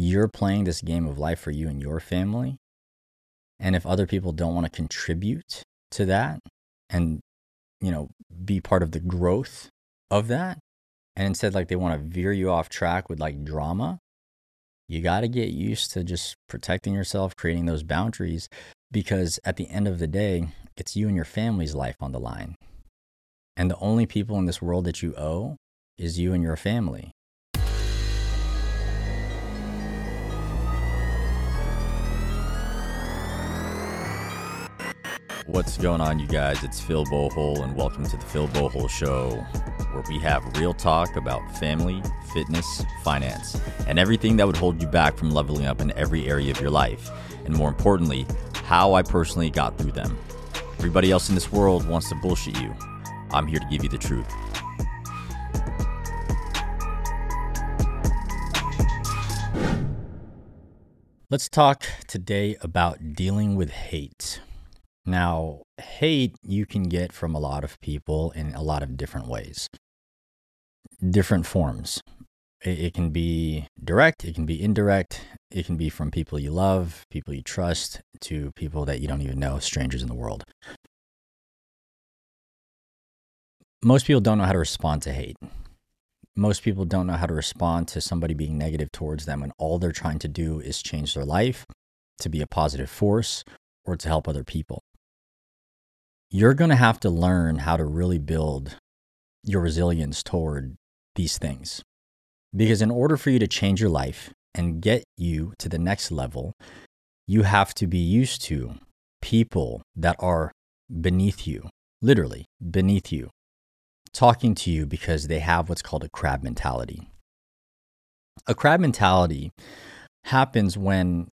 you're playing this game of life for you and your family. And if other people don't want to contribute to that and, you know, be part of the growth of that, and instead, like, they want to veer you off track with like drama, you got to get used to just protecting yourself, creating those boundaries, because at the end of the day, it's you and your family's life on the line. And the only people in this world that you owe is you and your family. What's going on, you guys? It's Phil Bohol, and welcome to the Phil Bohol Show, where we have real talk about family, fitness, finance, and everything that would hold you back from leveling up in every area of your life. And more importantly, how I personally got through them. Everybody else in this world wants to bullshit you. I'm here to give you the truth. Let's talk today about dealing with hate. Now, hate you can get from a lot of people in a lot of different ways, different forms. It, can be direct, it can be indirect, it can be from people you love, people you trust, to people that you don't even know, strangers in the world. Most people don't know how to respond to hate. Most people don't know how to respond to somebody being negative towards them when all they're trying to do is change their life to be a positive force or to help other people you're going to have to learn how to really build your resilience toward these things. Because in order for you to change your life and get you to the next level, you have to be used to people that are beneath you, literally beneath you, talking to you because they have what's called a crab mentality. A crab mentality happens when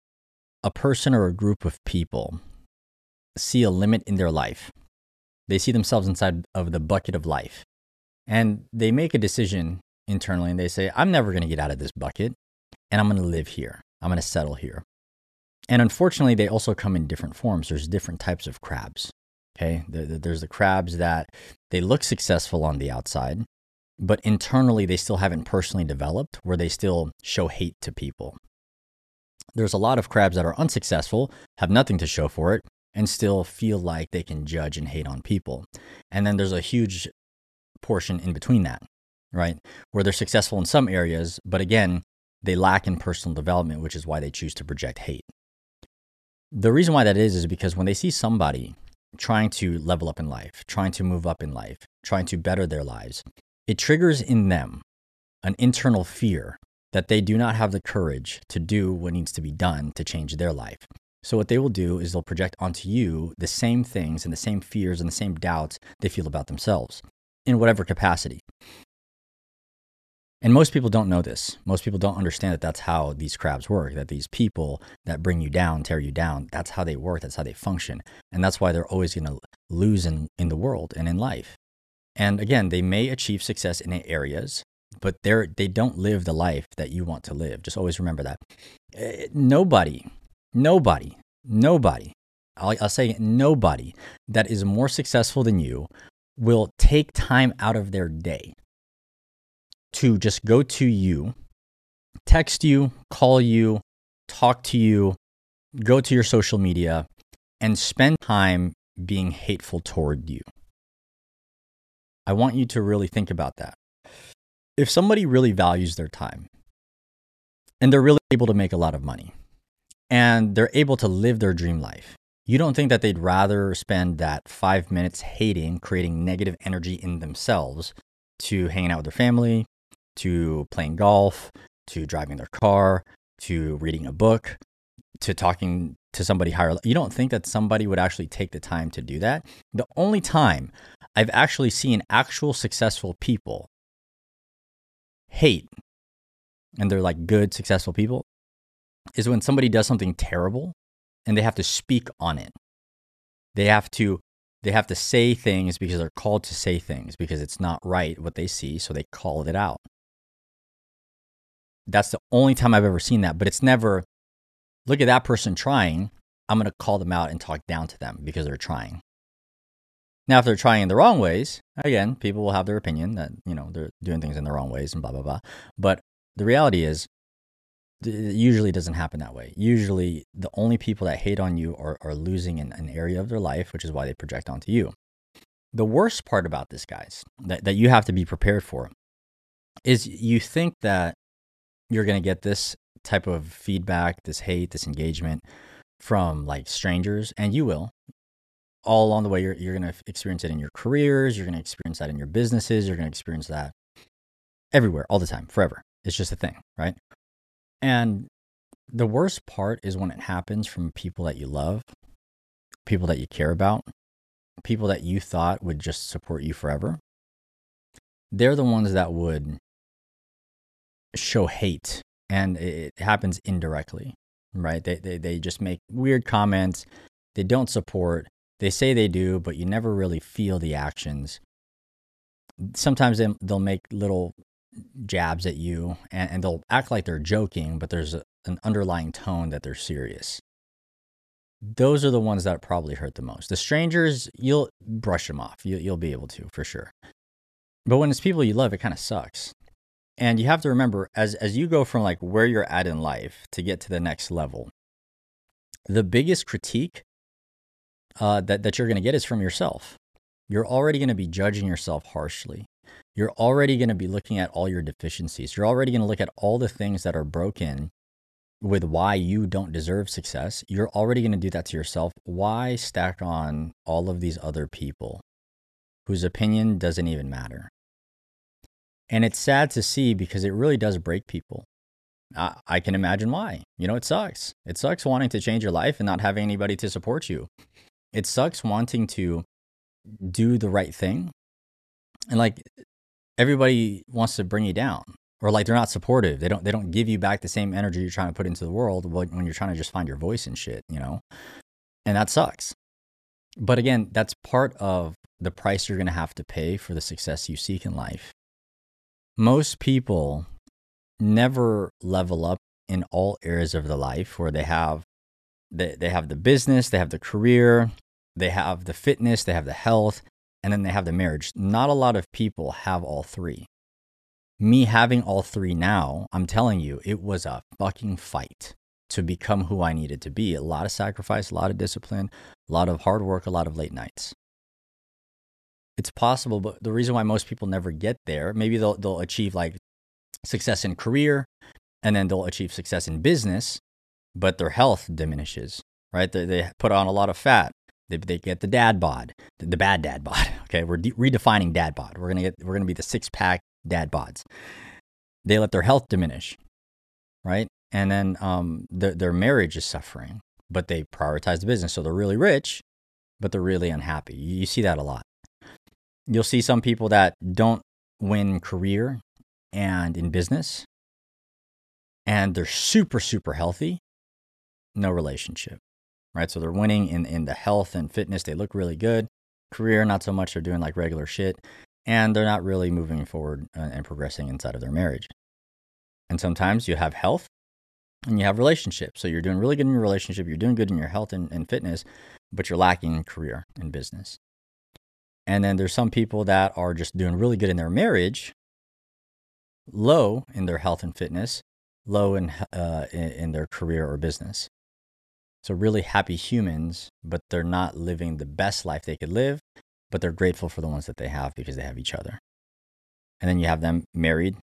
a person or a group of people see a limit in their life they see themselves inside of the bucket of life. And they make a decision internally and they say, I'm never going to get out of this bucket and I'm going to live here. I'm going to settle here. And unfortunately, they also come in different forms. There's different types of crabs. Okay. There's the crabs that they look successful on the outside, but internally they still haven't personally developed where they still show hate to people. There's a lot of crabs that are unsuccessful, have nothing to show for it, and still feel like they can judge and hate on people. And then there's a huge portion in between that, right? Where they're successful in some areas, but again, they lack in personal development, which is why they choose to project hate. The reason why that is, is because when they see somebody trying to level up in life, trying to move up in life, trying to better their lives, it triggers in them an internal fear that they do not have the courage to do what needs to be done to change their life. So what they will do is they'll project onto you the same things and the same fears and the same doubts they feel about themselves in whatever capacity. And most people don't know this. Most people don't understand that that's how these crabs work, that these people that bring you down, tear you down, that's how they work, that's how they function. And that's why they're always going to lose in, in the world and in life. And again, they may achieve success in areas, but they're, they don't live the life that you want to live. Just always remember that. Uh, nobody Nobody, nobody, I'll, I'll say nobody that is more successful than you will take time out of their day to just go to you, text you, call you, talk to you, go to your social media, and spend time being hateful toward you. I want you to really think about that. If somebody really values their time and they're really able to make a lot of money, and they're able to live their dream life. You don't think that they'd rather spend that five minutes hating, creating negative energy in themselves to hanging out with their family, to playing golf, to driving their car, to reading a book, to talking to somebody higher. You don't think that somebody would actually take the time to do that? The only time I've actually seen actual successful people hate, and they're like good, successful people, is when somebody does something terrible and they have to speak on it. They have to they have to say things because they're called to say things because it's not right what they see, so they call it out. That's the only time I've ever seen that, but it's never look at that person trying, I'm going to call them out and talk down to them because they're trying. Now, if they're trying in the wrong ways, again, people will have their opinion that, you know, they're doing things in the wrong ways and blah, blah, blah. But the reality is, it usually doesn't happen that way. Usually, the only people that hate on you are, are losing in an area of their life, which is why they project onto you. The worst part about this, guys, that, that you have to be prepared for is you think that you're going to get this type of feedback, this hate, this engagement from like strangers, and you will. All along the way, you're, you're going to experience it in your careers, you're going to experience that in your businesses, you're going to experience that everywhere, all the time, forever. It's just a thing, right? And the worst part is when it happens from people that you love, people that you care about, people that you thought would just support you forever. They're the ones that would show hate, and it happens indirectly, right? They, they, they just make weird comments. They don't support. They say they do, but you never really feel the actions. Sometimes they, they'll make little jabs at you and, and they'll act like they're joking, but there's a, an underlying tone that they're serious. Those are the ones that probably hurt the most. The strangers, you'll brush them off. You, you'll be able to for sure. But when it's people you love, it kind of sucks. And you have to remember as as you go from like where you're at in life to get to the next level, the biggest critique uh, that that you're going to get is from yourself. You're already going to be judging yourself harshly you're already going to be looking at all your deficiencies. You're already going to look at all the things that are broken with why you don't deserve success. You're already going to do that to yourself. Why stack on all of these other people whose opinion doesn't even matter? And it's sad to see because it really does break people. I, I can imagine why. You know, it sucks. It sucks wanting to change your life and not having anybody to support you. It sucks wanting to do the right thing and like everybody wants to bring you down or like they're not supportive. They don't they don't give you back the same energy you're trying to put into the world when you're trying to just find your voice and shit, you know? And that sucks. But again, that's part of the price you're going to have to pay for the success you seek in life. Most people never level up in all areas of their life where they have they, they have the business, they have the career, they have the fitness, they have the health, and then they have the marriage. Not a lot of people have all three. Me having all three now, I'm telling you, it was a fucking fight to become who I needed to be. A lot of sacrifice, a lot of discipline, a lot of hard work, a lot of late nights. It's possible, but the reason why most people never get there, maybe they'll they'll achieve like success in career and then they'll achieve success in business, but their health diminishes, right? They, they put on a lot of fat, they, they get the dad bod, the, bad dad bod. Okay, we're de- redefining dad bod. We're gonna get we're gonna be the six pack dad bods. They let their health diminish, right? And then um, their their marriage is suffering, but they prioritize the business, so they're really rich, but they're really unhappy. You, you see that a lot. You'll see some people that don't win career and in business, and they're super super healthy, no relationship right? So they're winning in, in the health and fitness. They look really good. Career, not so much. They're doing like regular shit. And they're not really moving forward uh, and progressing inside of their marriage. And sometimes you have health and you have relationships. So you're doing really good in your relationship. You're doing good in your health and, and fitness, but you're lacking in career and business. And then there's some people that are just doing really good in their marriage, low in their health and fitness, low in, uh, in, in their career or business. So, really happy humans, but they're not living the best life they could live, but they're grateful for the ones that they have because they have each other. And then you have them married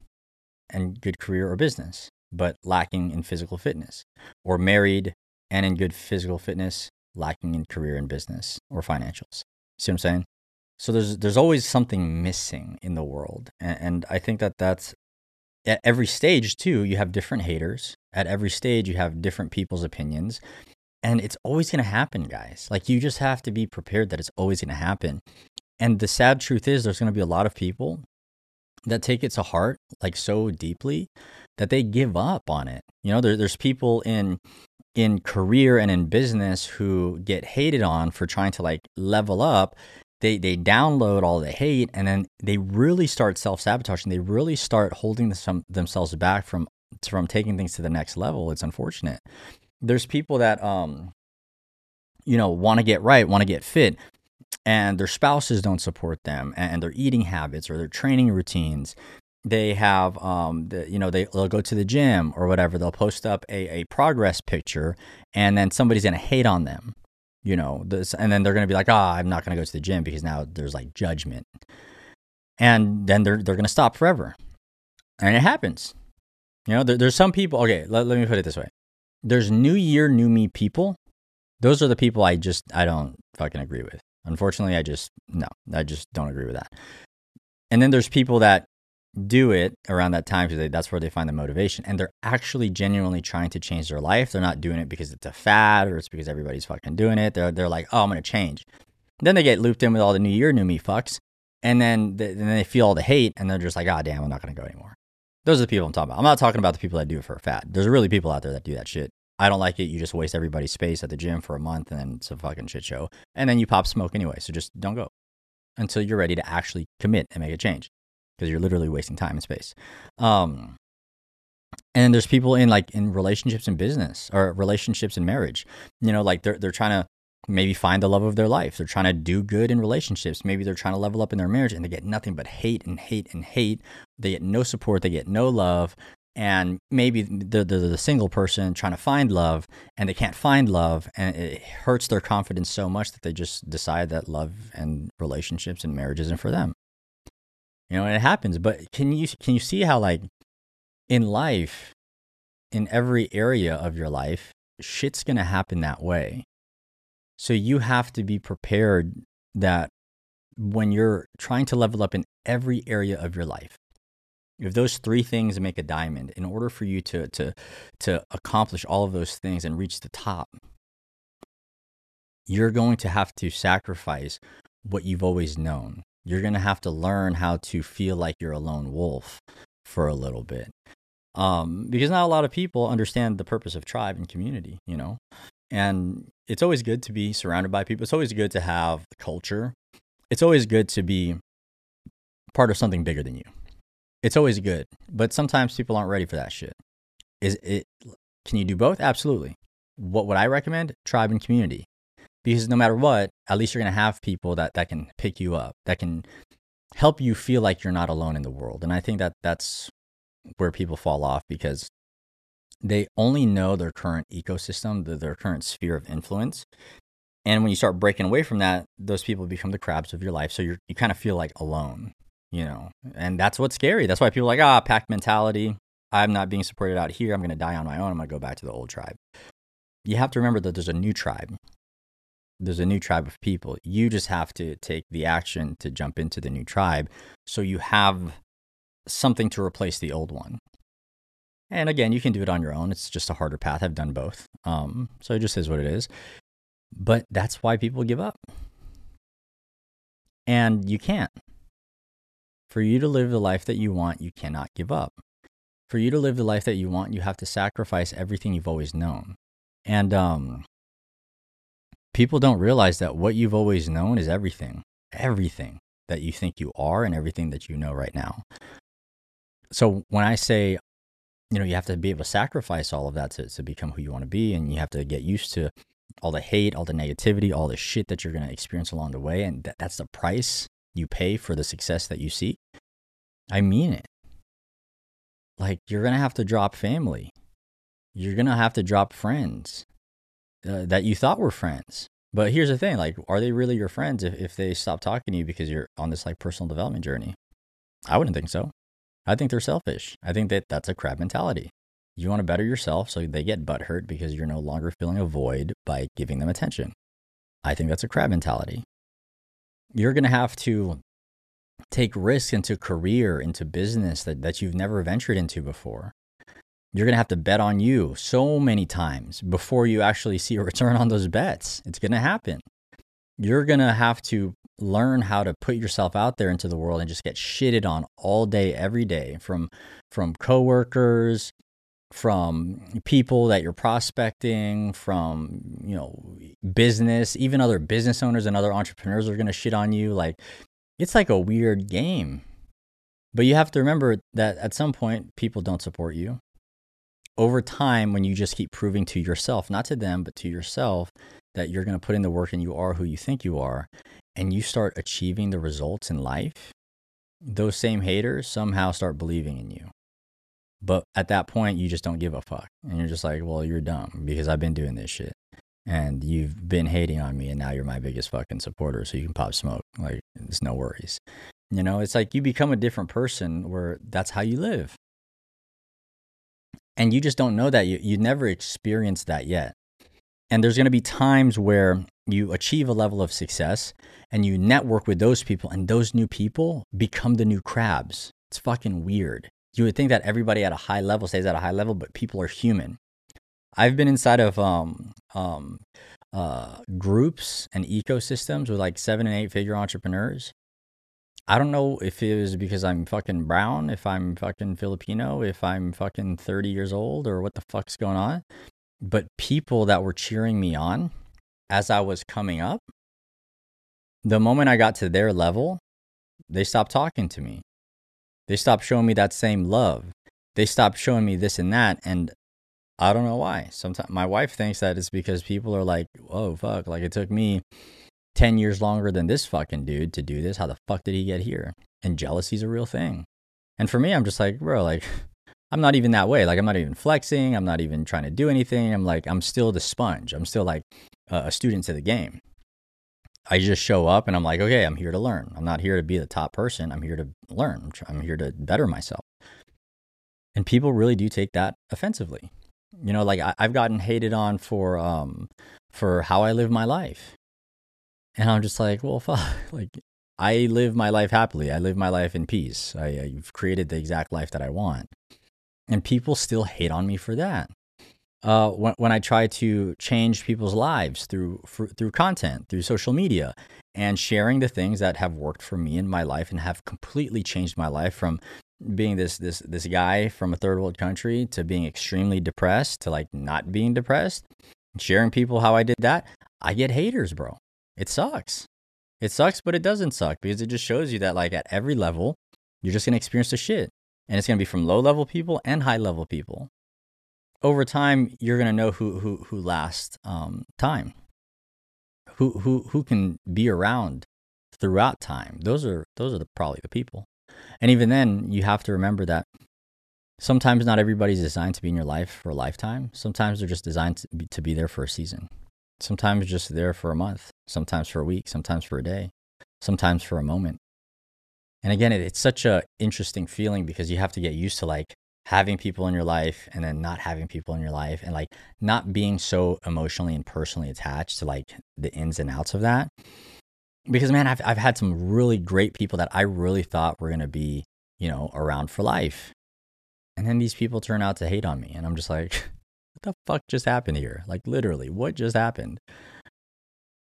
and good career or business, but lacking in physical fitness, or married and in good physical fitness, lacking in career and business or financials. See what I'm saying? So there's there's always something missing in the world, and, and I think that that's at every stage too. You have different haters. At every stage, you have different people's opinions, and it's always going to happen, guys. Like you just have to be prepared that it's always going to happen. And the sad truth is, there's going to be a lot of people that take it to heart like so deeply that they give up on it. You know, there, there's people in in career and in business who get hated on for trying to like level up. They they download all the hate and then they really start self sabotaging. They really start holding some, themselves back from from taking things to the next level. It's unfortunate there's people that um you know want to get right want to get fit and their spouses don't support them and their eating habits or their training routines. They have um the, you know they, they'll go to the gym or whatever they'll post up a, a progress picture and then somebody's gonna hate on them you know this and then they're gonna be like ah oh, i'm not gonna go to the gym because now there's like judgment. And then they're they're gonna stop forever and it happens. You know there, there's some people okay let, let me put it this way there's new year new me people. Those are the people i just i don't fucking agree with. Unfortunately i just no i just don't agree with that. And then there's people that do it around that time because that's where they find the motivation. And they're actually genuinely trying to change their life. They're not doing it because it's a fad or it's because everybody's fucking doing it. They're, they're like oh i'm gonna change. Then they get looped in with all the new year new me fucks. And then, they, then they feel all the hate and they're just like oh damn i'm not gonna go anymore those are the people i'm talking about. I'm not talking about the people that do it for a fad there's really people out there that do that shit. I don't like it. You just waste everybody's space at the gym for a month and then it's a fucking shit show. And then you pop smoke anyway so just don't go until you're ready to actually commit and make a change because you're literally wasting time and space. Um, and there's people in like in relationships and business or relationships and marriage. You know, like they're they're trying to maybe find the love of their life. They're trying to do good in relationships. Maybe they're trying to level up in their marriage and they get nothing but hate and hate and hate. They get no support, they get no love. And maybe they're, they're the single person trying to find love and they can't find love. And it hurts their confidence so much that they just decide that love and relationships and marriage isn't for them. You know, and it happens. But can you can you see how like in life, in every area of your life, shit's gonna happen that way. So you have to be prepared that when you're trying to level up in every area of your life, if those three things make a diamond, in order for you to to to accomplish all of those things and reach the top, you're going to have to sacrifice what you've always known you're going to have to learn how to feel like you're a lone wolf for a little bit. Um, because not a lot of people understand the purpose of tribe and community, you know? And it's always good to be surrounded by people. It's always good to have culture. It's always good to be part of something bigger than you. It's always good. But sometimes people aren't ready for that shit. Is it can you do both? Absolutely. What would I recommend? Tribe and community because no matter what, at least you're going to have people that, that can pick you up, that can help you feel like you're not alone in the world. And I think that that's where people fall off because they only know their current ecosystem, their current sphere of influence. And when you start breaking away from that, those people become the crabs of your life. So you you kind of feel like alone, you know, and that's what's scary. That's why people are like, ah, pack mentality. I'm not being supported out here. I'm going to die on my own. I'm going to go back to the old tribe. You have to remember that there's a new tribe there's a new tribe of people. You just have to take the action to jump into the new tribe so you have something to replace the old one. And again, you can do it on your own. It's just a harder path. I've done both. Um, so it just is what it is. But that's why people give up. And you can't. For you to live the life that you want, you cannot give up. For you to live the life that you want, you have to sacrifice everything you've always known. And um, people don't realize that what you've always known is everything, everything that you think you are and everything that you know right now. So when I say, you know, you have to be able to sacrifice all of that to, to become who you want to be, and you have to get used to all the hate, all the negativity, all the shit that you're going to experience along the way. And that's the price you pay for the success that you seek. I mean it. Like, you're going to have to drop family. You're going to have to drop friends uh, that you thought were friends. But here's the thing like, are they really your friends if, if they stop talking to you because you're on this like personal development journey? I wouldn't think so. I think they're selfish. I think that that's a crab mentality. You want to better yourself so they get butthurt because you're no longer filling a void by giving them attention. I think that's a crab mentality. You're going to have to take risks into career, into business that, that you've never ventured into before you're going to have to bet on you so many times before you actually see a return on those bets. It's going to happen. You're going to have to learn how to put yourself out there into the world and just get shitted on all day every day from from coworkers, from people that you're prospecting, from, you know, business, even other business owners and other entrepreneurs are going to shit on you like it's like a weird game. But you have to remember that at some point people don't support you over time, when you just keep proving to yourself, not to them, but to yourself, that you're going to put in the work and you are who you think you are, and you start achieving the results in life, those same haters somehow start believing in you. But at that point, you just don't give a fuck. And you're just like, well, you're dumb because I've been doing this shit. And you've been hating on me, and now you're my biggest fucking supporter. So you can pop smoke. Like, it's no worries. You know, it's like you become a different person where that's how you live. And you just don't know that. You, you never experienced that yet. And there's going to be times where you achieve a level of success and you network with those people, and those new people become the new crabs. It's fucking weird. You would think that everybody at a high level stays at a high level, but people are human. I've been inside of um, um, uh, groups and ecosystems with like seven and eight figure entrepreneurs. I don't know if it was because I'm fucking brown, if I'm fucking Filipino, if I'm fucking 30 years old, or what the fuck's going on. But people that were cheering me on as I was coming up, the moment I got to their level, they stopped talking to me. They stopped showing me that same love. They stopped showing me this and that. And I don't know why. Sometimes my wife thinks that it's because people are like, oh, fuck. Like it took me 10 years longer than this fucking dude to do this. How the fuck did he get here? And jealousy's a real thing. And for me, I'm just like, bro, like, I'm not even that way. Like, I'm not even flexing. I'm not even trying to do anything. I'm like, I'm still the sponge. I'm still like a student to the game. I just show up and I'm like, okay, I'm here to learn. I'm not here to be the top person. I'm here to learn. I'm here to better myself. And people really do take that offensively. You know, like I, have gotten hated on for um for how I live my life. And I'm just like, well, fuck. Like I live my life happily. I live my life in peace. I, I've created the exact life that I want. And people still hate on me for that uh, when, when I try to change people's lives through for, through content, through social media, and sharing the things that have worked for me in my life and have completely changed my life from being this this this guy from a third world country to being extremely depressed to like not being depressed. Sharing people how I did that, I get haters, bro. It sucks. It sucks, but it doesn't suck because it just shows you that like at every level, you're just gonna experience the shit, and it's gonna be from low level people and high level people. Over time you're going to know who who who lasts um, time. Who who who can be around throughout time. Those are those are the, probably the people. And even then you have to remember that sometimes not everybody's designed to be in your life for a lifetime. Sometimes they're just designed to be, to be there for a season. Sometimes just there for a month. Sometimes for a week. Sometimes for a day. Sometimes for a moment and again it, it's such a interesting feeling because you have to get used to like having people in your life and then not having people in your life and like not being so emotionally and personally attached to like the ins and outs of that. Because man, I've I've had some really great people that I really thought were going to be, you know, around for life. And then these people turn out to hate on me and I'm just like what the fuck just happened here? Like literally, what just happened?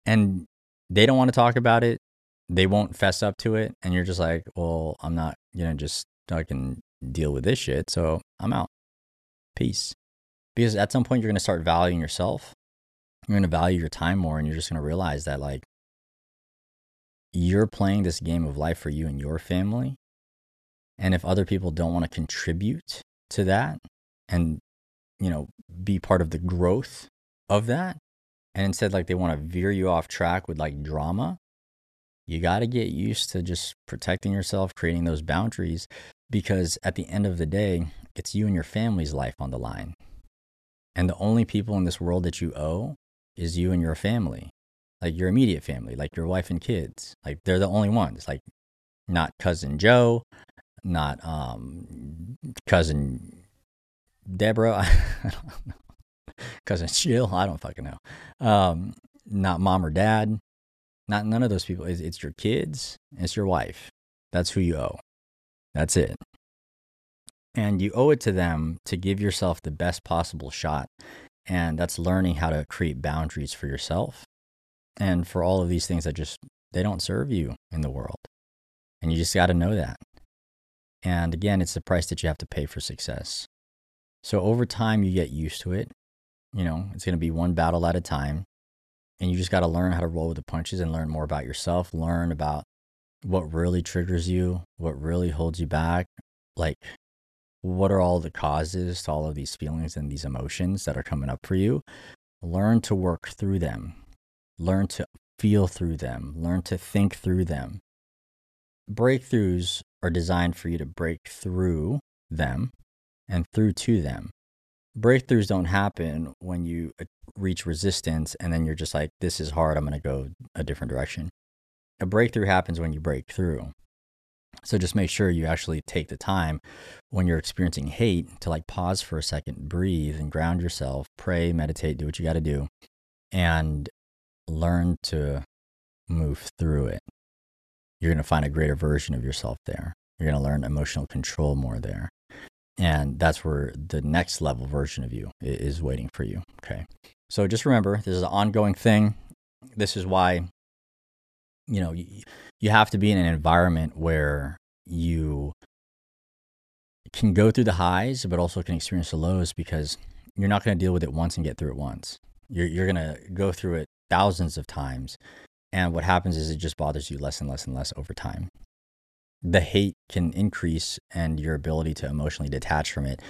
And they don't want to talk about it. They won't fess up to it and you're just like, "Well, I'm not to just fucking deal with this shit. So I'm out. Peace. Because at some point, you're to start valuing yourself. You're to value your time more, and you're just to realize that, like, you're playing this game of life for you and your family. And if other people don't want to contribute to that and, you know, be part of the growth of that, and instead, like, they want to veer you off track with like drama, you got to get used to just protecting yourself, creating those boundaries because at the end of the day, it's you and your family's life on the line. And the only people in this world that you owe is you and your family, like your immediate family, like your wife and kids. Like they're the only ones, like not cousin Joe, not um, cousin Deborah, cousin Jill, I don't fucking know. Um, not mom or dad, not none of those people. It's, it's your kids, it's your wife. That's who you owe. That's it. And you owe it to them to give yourself the best possible shot. And that's learning how to create boundaries for yourself and for all of these things that just they don't serve you in the world. And you just got to know that. And again, it's the price that you have to pay for success. So over time, you get used to it. You know, it's going to be one battle at a time. And you just got to learn how to roll with the punches and learn more about yourself, learn about what really triggers you, what really holds you back, like what are all the causes to all of these feelings and these emotions that are coming up for you. Learn to work through them, learn to feel through them, learn to think through them. Breakthroughs are designed for you to break through them and through to them. Breakthroughs don't happen when you uh, reach resistance and then you're just like, this is hard, I'm going to go a different direction. A breakthrough happens when you break through. So just make sure you actually take the time when you're experiencing hate to like pause for a second, breathe and ground yourself, pray, meditate, do what you got to do, and learn to move through it. You're going to find a greater version of yourself there. You're going to learn emotional control more there. And that's where the next level version of you is waiting for you. Okay. So just remember, this is an ongoing thing. This is why, you know, you, have to be in an environment where you can go through the highs, but also can experience the lows because you're not going to deal with it once and get through it once. You're, you're going to go through it thousands of times. And what happens is it just bothers you less and less and less over time. The hate can increase, and your ability to emotionally detach from it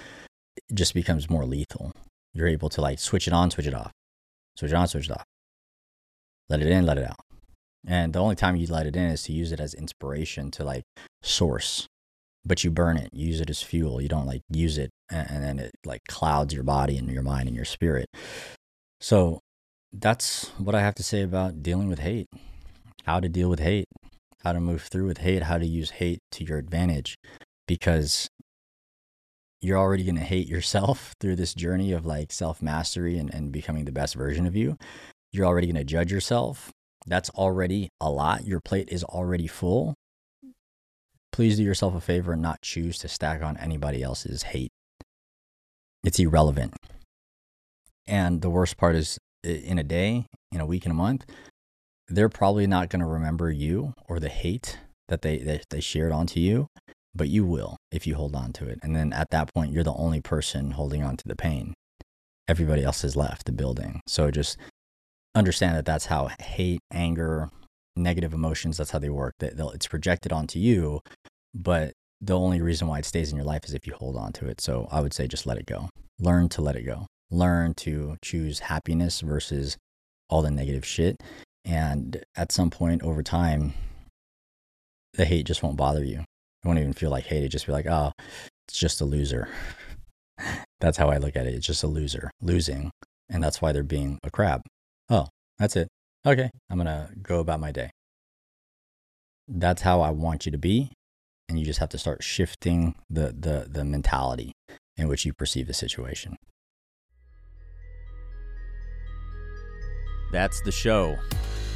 just becomes more lethal. You're able to like switch it on, switch it off, switch it on, switch it off. Let it in, let it out. And the only time you let it in is to use it as inspiration to like source. But you burn it, you use it as fuel. You don't like use it and then it like clouds your body and your mind and your spirit. So that's what I have to say about dealing with hate. How to deal with hate, how to move through with hate, how to use hate to your advantage. Because you're already going to hate yourself through this journey of like self mastery and, and becoming the best version of you. You're already going to judge yourself that's already a lot. Your plate is already full. Please do yourself a favor and not choose to stack on anybody else's hate. It's irrelevant. And the worst part is in a day, in a week, in a month, they're probably not going to remember you or the hate that they, that they shared onto you, but you will if you hold on to it. And then at that point, you're the only person holding on to the pain. Everybody else has left the building. So just understand that that's how hate, anger, negative emotions, that's how they work. That it's projected onto you, but the only reason why it stays in your life is if you hold on to it. So I would say just let it go. Learn to let it go. Learn to choose happiness versus all the negative shit. And at some point over time, the hate just won't bother you. It won't even feel like hate. It just be like, oh, it's just a loser. that's how I look at it. It's just a loser losing. And that's why they're being a crab. Oh, that's it. Okay, I'm going to go about my day. That's how I want you to be. And you just have to start shifting the, the, the mentality in which you perceive the situation. That's the show.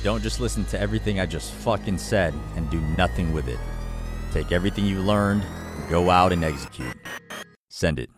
Don't just listen to everything I just fucking said and do nothing with it. Take everything you learned, go out and execute. Send it.